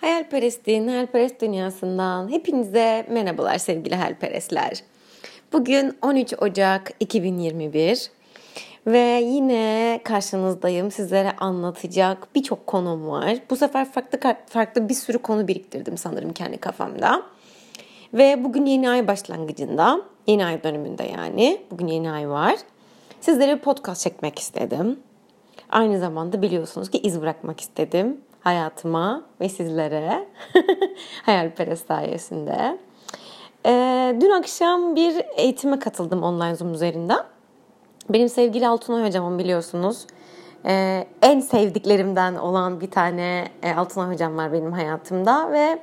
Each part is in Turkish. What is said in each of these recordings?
Hayalperestliğin Hayalperest dünyasından hepinize merhabalar sevgili hayalperestler. Bugün 13 Ocak 2021 ve yine karşınızdayım. Sizlere anlatacak birçok konum var. Bu sefer farklı farklı bir sürü konu biriktirdim sanırım kendi kafamda. Ve bugün yeni ay başlangıcında, yeni ay dönümünde yani. Bugün yeni ay var. Sizlere podcast çekmek istedim. Aynı zamanda biliyorsunuz ki iz bırakmak istedim hayatıma ve sizlere hayalperest sayesinde. Ee, dün akşam bir eğitime katıldım online Zoom üzerinden. Benim sevgili Altunay hocamın biliyorsunuz e, en sevdiklerimden olan bir tane e, Altunay hocam var benim hayatımda ve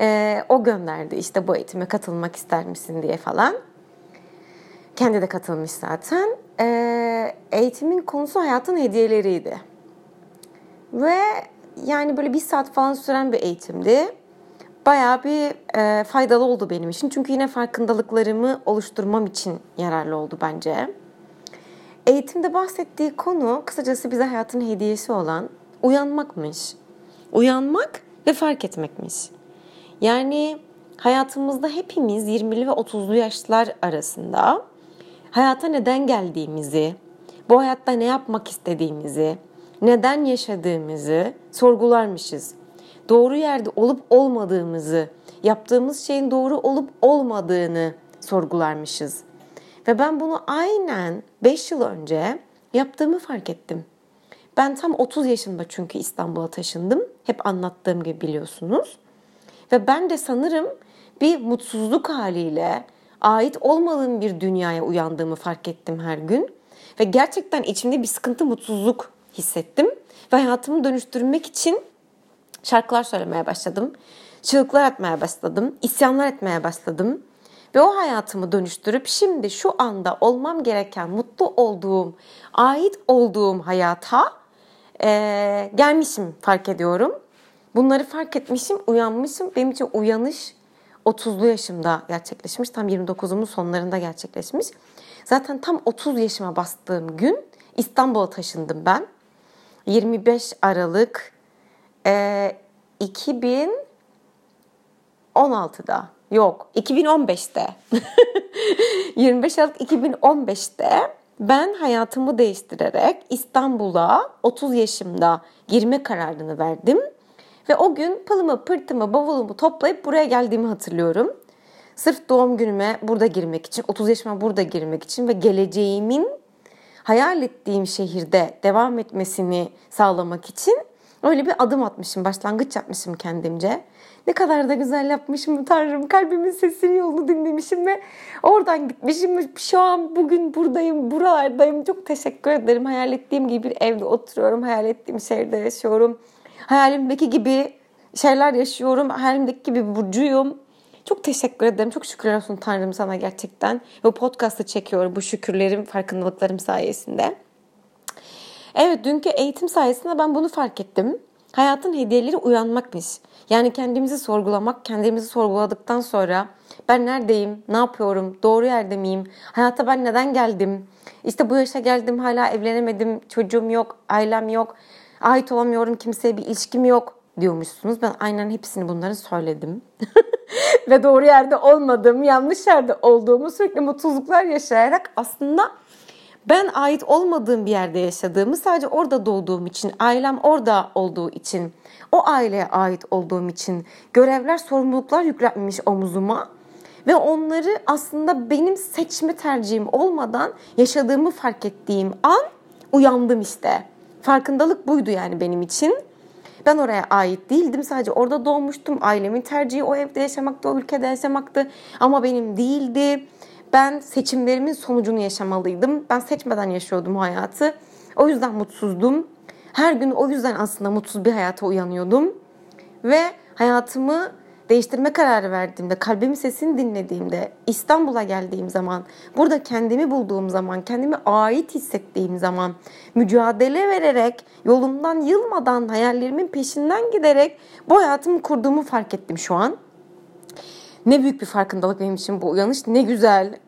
e, o gönderdi işte bu eğitime katılmak ister misin diye falan. Kendi de katılmış zaten. E, eğitimin konusu hayatın hediyeleriydi. Ve yani böyle bir saat falan süren bir eğitimdi. Bayağı bir e, faydalı oldu benim için. Çünkü yine farkındalıklarımı oluşturmam için yararlı oldu bence. Eğitimde bahsettiği konu kısacası bize hayatın hediyesi olan uyanmakmış. Uyanmak ve fark etmekmiş. Yani hayatımızda hepimiz 20'li ve 30'lu yaşlar arasında hayata neden geldiğimizi, bu hayatta ne yapmak istediğimizi, neden yaşadığımızı sorgularmışız. Doğru yerde olup olmadığımızı, yaptığımız şeyin doğru olup olmadığını sorgularmışız. Ve ben bunu aynen 5 yıl önce yaptığımı fark ettim. Ben tam 30 yaşında çünkü İstanbul'a taşındım. Hep anlattığım gibi biliyorsunuz. Ve ben de sanırım bir mutsuzluk haliyle ait olmadığım bir dünyaya uyandığımı fark ettim her gün. Ve gerçekten içimde bir sıkıntı, mutsuzluk hissettim. Ve hayatımı dönüştürmek için şarkılar söylemeye başladım. Çığlıklar atmaya başladım. isyanlar etmeye başladım. Ve o hayatımı dönüştürüp şimdi şu anda olmam gereken, mutlu olduğum, ait olduğum hayata e, gelmişim fark ediyorum. Bunları fark etmişim, uyanmışım. Benim için uyanış 30'lu yaşımda gerçekleşmiş. Tam 29'umun sonlarında gerçekleşmiş. Zaten tam 30 yaşıma bastığım gün İstanbul'a taşındım ben. 25 Aralık e, 2016'da yok 2015'te 25 Aralık 2015'te ben hayatımı değiştirerek İstanbul'a 30 yaşımda girme kararını verdim. Ve o gün pılımı, pırtımı, bavulumu toplayıp buraya geldiğimi hatırlıyorum. Sırf doğum günüme burada girmek için, 30 yaşıma burada girmek için ve geleceğimin hayal ettiğim şehirde devam etmesini sağlamak için öyle bir adım atmışım, başlangıç yapmışım kendimce. Ne kadar da güzel yapmışım Tanrım. Kalbimin sesini yolunu dinlemişim ve oradan gitmişim. Şu an bugün buradayım, buralardayım. Çok teşekkür ederim. Hayal ettiğim gibi bir evde oturuyorum. Hayal ettiğim şehirde yaşıyorum. Hayalimdeki gibi şeyler yaşıyorum. Hayalimdeki gibi burcuyum. Çok teşekkür ederim. Çok şükürler olsun Tanrım sana gerçekten. Bu podcast'ı çekiyorum bu şükürlerim, farkındalıklarım sayesinde. Evet dünkü eğitim sayesinde ben bunu fark ettim. Hayatın hediyeleri uyanmakmış. Yani kendimizi sorgulamak, kendimizi sorguladıktan sonra ben neredeyim, ne yapıyorum, doğru yerde miyim, hayata ben neden geldim, işte bu yaşa geldim hala evlenemedim, çocuğum yok, ailem yok, ait olamıyorum, kimseye bir ilişkim yok diyormuşsunuz. Ben aynen hepsini bunları söyledim. Ve doğru yerde olmadığımı, yanlış yerde olduğumu sürekli mutsuzluklar yaşayarak aslında ben ait olmadığım bir yerde yaşadığımı, sadece orada doğduğum için, ailem orada olduğu için, o aileye ait olduğum için görevler, sorumluluklar yüklenmiş omuzuma ve onları aslında benim seçme tercihim olmadan yaşadığımı fark ettiğim an uyandım işte. Farkındalık buydu yani benim için. Ben oraya ait değildim. Sadece orada doğmuştum. Ailemin tercihi o evde yaşamaktı, o ülkede yaşamaktı. Ama benim değildi. Ben seçimlerimin sonucunu yaşamalıydım. Ben seçmeden yaşıyordum hayatı. O yüzden mutsuzdum. Her gün o yüzden aslında mutsuz bir hayata uyanıyordum. Ve hayatımı değiştirme kararı verdiğimde, kalbimin sesini dinlediğimde, İstanbul'a geldiğim zaman, burada kendimi bulduğum zaman, kendimi ait hissettiğim zaman, mücadele vererek, yolumdan yılmadan, hayallerimin peşinden giderek bu hayatımı kurduğumu fark ettim şu an. Ne büyük bir farkındalık benim için bu uyanış. Ne güzel,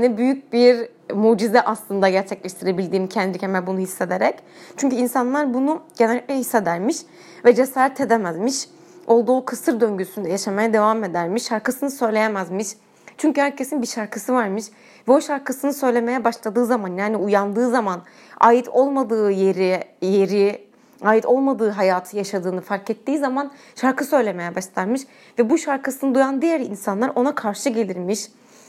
ne büyük bir mucize aslında gerçekleştirebildiğim kendi kendime bunu hissederek. Çünkü insanlar bunu genellikle hissedermiş ve cesaret edemezmiş olduğu kısır döngüsünde yaşamaya devam edermiş. Şarkısını söyleyemezmiş. Çünkü herkesin bir şarkısı varmış. Ve o şarkısını söylemeye başladığı zaman yani uyandığı zaman ait olmadığı yeri, yeri ait olmadığı hayatı yaşadığını fark ettiği zaman şarkı söylemeye başlarmış. Ve bu şarkısını duyan diğer insanlar ona karşı gelirmiş.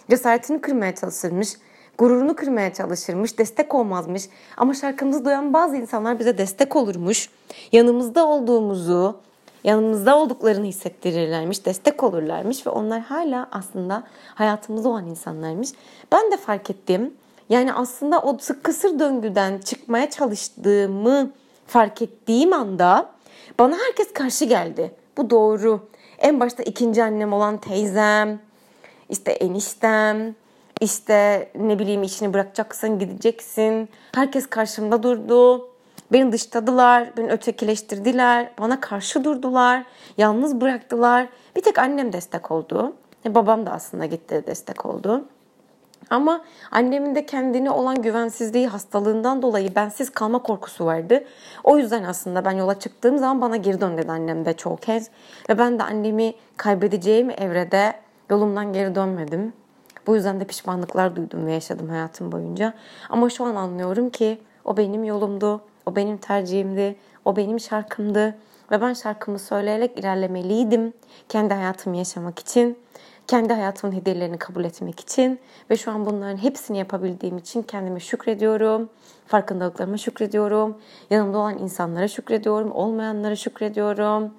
Cesaretini kırmaya çalışırmış. Gururunu kırmaya çalışırmış. Destek olmazmış. Ama şarkımızı duyan bazı insanlar bize destek olurmuş. Yanımızda olduğumuzu, yanımızda olduklarını hissettirirlermiş, destek olurlarmış ve onlar hala aslında hayatımızda olan insanlarmış. Ben de fark ettim. Yani aslında o sık kısır döngüden çıkmaya çalıştığımı fark ettiğim anda bana herkes karşı geldi. Bu doğru. En başta ikinci annem olan teyzem, işte eniştem, işte ne bileyim işini bırakacaksın, gideceksin. Herkes karşımda durdu. Beni dışladılar, beni ötekileştirdiler, bana karşı durdular, yalnız bıraktılar. Bir tek annem destek oldu. E, babam da aslında gitti destek oldu. Ama annemin de kendine olan güvensizliği hastalığından dolayı bensiz kalma korkusu vardı. O yüzden aslında ben yola çıktığım zaman bana geri dön dedi annem de çoğu kez. Ve ben de annemi kaybedeceğim evrede yolumdan geri dönmedim. Bu yüzden de pişmanlıklar duydum ve yaşadım hayatım boyunca. Ama şu an anlıyorum ki o benim yolumdu, o benim tercihimdi, o benim şarkımdı. Ve ben şarkımı söyleyerek ilerlemeliydim kendi hayatımı yaşamak için kendi hayatımın hediyelerini kabul etmek için ve şu an bunların hepsini yapabildiğim için kendime şükrediyorum. Farkındalıklarıma şükrediyorum. Yanımda olan insanlara şükrediyorum. Olmayanlara şükrediyorum.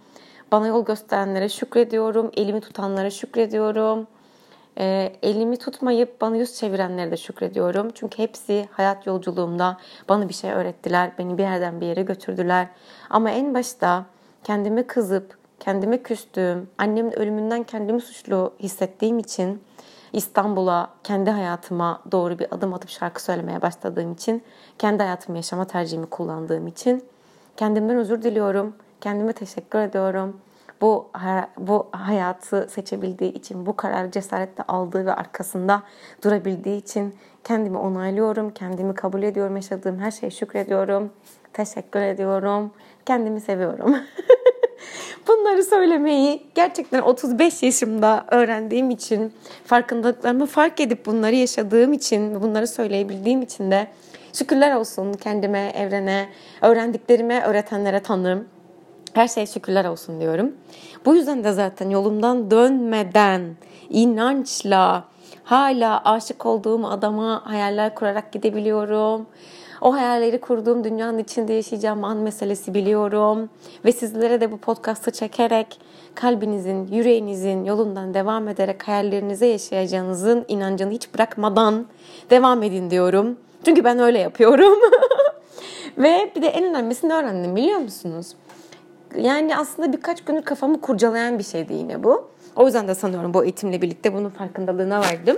Bana yol gösterenlere şükrediyorum. Elimi tutanlara şükrediyorum. E, elimi tutmayıp bana yüz çevirenlere de şükrediyorum. Çünkü hepsi hayat yolculuğumda bana bir şey öğrettiler. Beni bir yerden bir yere götürdüler. Ama en başta kendime kızıp kendime küstüğüm, annemin ölümünden kendimi suçlu hissettiğim için İstanbul'a, kendi hayatıma doğru bir adım atıp şarkı söylemeye başladığım için, kendi hayatımı yaşama tercihimi kullandığım için kendimden özür diliyorum. Kendime teşekkür ediyorum. Bu bu hayatı seçebildiği için, bu kararı cesaretle aldığı ve arkasında durabildiği için kendimi onaylıyorum, kendimi kabul ediyorum, yaşadığım her şeye şükrediyorum. Teşekkür ediyorum. Kendimi seviyorum. Bunları söylemeyi gerçekten 35 yaşımda öğrendiğim için, farkındalıklarımı fark edip bunları yaşadığım için bunları söyleyebildiğim için de şükürler olsun kendime, evrene, öğrendiklerime, öğretenlere tanrım. Her şeye şükürler olsun diyorum. Bu yüzden de zaten yolumdan dönmeden, inançla, hala aşık olduğum adama hayaller kurarak gidebiliyorum o hayalleri kurduğum dünyanın içinde yaşayacağım an meselesi biliyorum. Ve sizlere de bu podcast'ı çekerek kalbinizin, yüreğinizin yolundan devam ederek hayallerinize yaşayacağınızın inancını hiç bırakmadan devam edin diyorum. Çünkü ben öyle yapıyorum. Ve bir de en önemlisi ne öğrendim biliyor musunuz? Yani aslında birkaç gündür kafamı kurcalayan bir şeydi yine bu. O yüzden de sanıyorum bu eğitimle birlikte bunun farkındalığına vardım.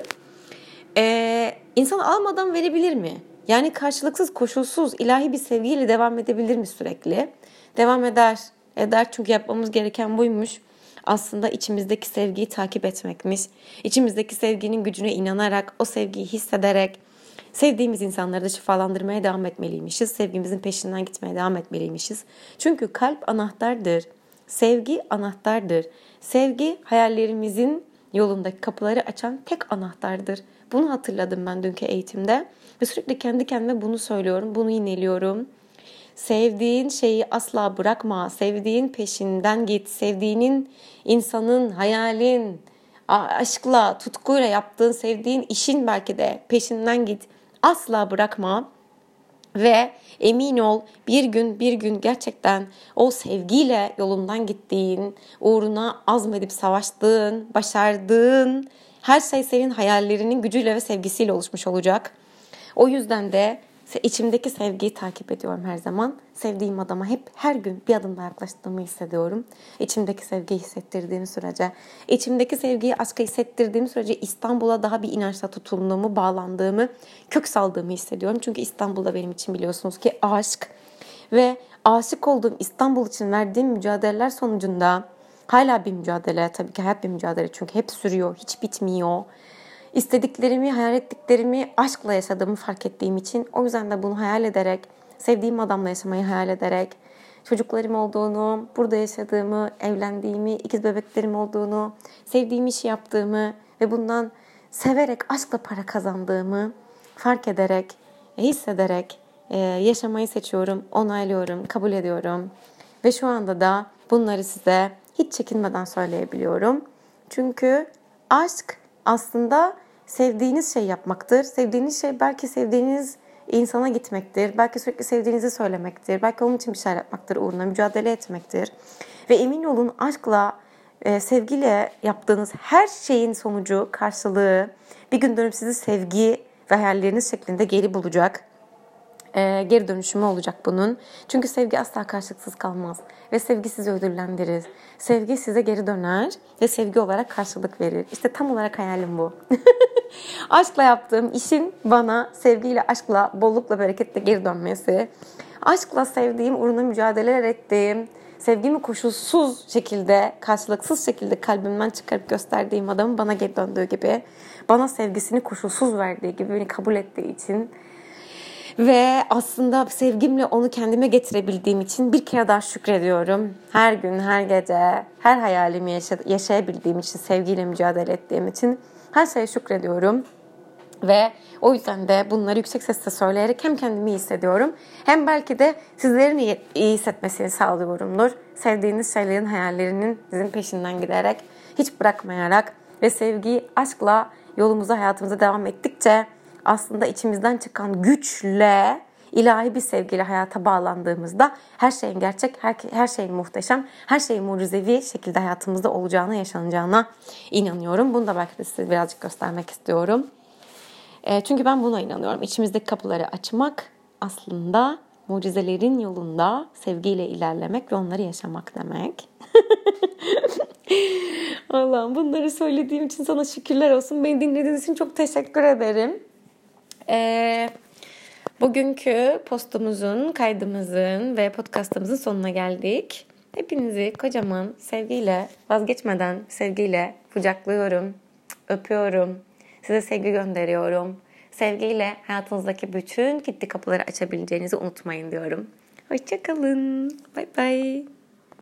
Ee, insan almadan verebilir mi? Yani karşılıksız, koşulsuz, ilahi bir sevgiyle devam edebilir mi sürekli? Devam eder. Eder çünkü yapmamız gereken buymuş. Aslında içimizdeki sevgiyi takip etmekmiş. İçimizdeki sevginin gücüne inanarak, o sevgiyi hissederek, sevdiğimiz insanları da şifalandırmaya devam etmeliymişiz. Sevgimizin peşinden gitmeye devam etmeliymişiz. Çünkü kalp anahtardır. Sevgi anahtardır. Sevgi hayallerimizin yolundaki kapıları açan tek anahtardır. Bunu hatırladım ben dünkü eğitimde. Ve sürekli kendi kendime bunu söylüyorum, bunu ineliyorum. Sevdiğin şeyi asla bırakma. Sevdiğin peşinden git. Sevdiğinin insanın, hayalin, aşkla, tutkuyla yaptığın, sevdiğin işin belki de peşinden git. Asla bırakma. Ve emin ol bir gün bir gün gerçekten o sevgiyle yolundan gittiğin, uğruna azmedip savaştığın, başardığın her şey senin hayallerinin gücüyle ve sevgisiyle oluşmuş olacak. O yüzden de içimdeki sevgiyi takip ediyorum her zaman. Sevdiğim adama hep her gün bir adım daha yaklaştığımı hissediyorum. İçimdeki sevgiyi hissettirdiğim sürece, içimdeki sevgiyi aşkı hissettirdiğim sürece İstanbul'a daha bir inançla tutulduğumu, bağlandığımı, kök saldığımı hissediyorum. Çünkü İstanbul'da benim için biliyorsunuz ki aşk ve aşık olduğum İstanbul için verdiğim mücadeleler sonucunda hala bir mücadele tabii ki hayat bir mücadele çünkü hep sürüyor, hiç bitmiyor istediklerimi, hayal ettiklerimi aşkla yaşadığımı fark ettiğim için o yüzden de bunu hayal ederek, sevdiğim adamla yaşamayı hayal ederek, çocuklarım olduğunu, burada yaşadığımı, evlendiğimi, ikiz bebeklerim olduğunu, sevdiğim işi yaptığımı ve bundan severek, aşkla para kazandığımı fark ederek, hissederek e, yaşamayı seçiyorum, onaylıyorum, kabul ediyorum. Ve şu anda da bunları size hiç çekinmeden söyleyebiliyorum. Çünkü aşk aslında sevdiğiniz şey yapmaktır. Sevdiğiniz şey belki sevdiğiniz insana gitmektir. Belki sürekli sevdiğinizi söylemektir. Belki onun için bir şeyler yapmaktır, uğruna mücadele etmektir. Ve emin olun aşkla, e, sevgiyle yaptığınız her şeyin sonucu, karşılığı bir gün dönüp sizi sevgi ve hayalleriniz şeklinde geri bulacak e, geri dönüşümü olacak bunun. Çünkü sevgi asla karşılıksız kalmaz. Ve sevgi sizi ödüllendirir. Sevgi size geri döner ve sevgi olarak karşılık verir. İşte tam olarak hayalim bu. aşkla yaptığım işin bana sevgiyle, aşkla, bollukla, bereketle geri dönmesi. Aşkla sevdiğim, uğruna mücadele ettiğim, sevgimi koşulsuz şekilde, karşılıksız şekilde kalbimden çıkarıp gösterdiğim adamın bana geri döndüğü gibi, bana sevgisini koşulsuz verdiği gibi, beni kabul ettiği için ve aslında sevgimle onu kendime getirebildiğim için bir kere daha şükrediyorum. Her gün, her gece, her hayalimi yaşa- yaşayabildiğim için, sevgiyle mücadele ettiğim için her şeye şükrediyorum. Ve o yüzden de bunları yüksek sesle söyleyerek hem kendimi iyi hissediyorum hem belki de sizlerin iyi, hissetmesini sağlıyorumdur. Sevdiğiniz şeylerin, hayallerinin sizin peşinden giderek, hiç bırakmayarak ve sevgi, aşkla yolumuza, hayatımıza devam ettikçe aslında içimizden çıkan güçle ilahi bir sevgiyle hayata bağlandığımızda her şeyin gerçek, her, her şeyin muhteşem, her şeyin mucizevi şekilde hayatımızda olacağına, yaşanacağına inanıyorum. Bunu da belki de size birazcık göstermek istiyorum. E, çünkü ben buna inanıyorum. İçimizdeki kapıları açmak aslında mucizelerin yolunda sevgiyle ilerlemek ve onları yaşamak demek. Allah'ım bunları söylediğim için sana şükürler olsun. Beni dinlediğiniz için çok teşekkür ederim. Ee, bugünkü postumuzun, kaydımızın ve podcastımızın sonuna geldik. Hepinizi kocaman sevgiyle, vazgeçmeden sevgiyle kucaklıyorum, öpüyorum. Size sevgi gönderiyorum. Sevgiyle hayatınızdaki bütün kilitli kapıları açabileceğinizi unutmayın diyorum. Hoşçakalın. Bay bay.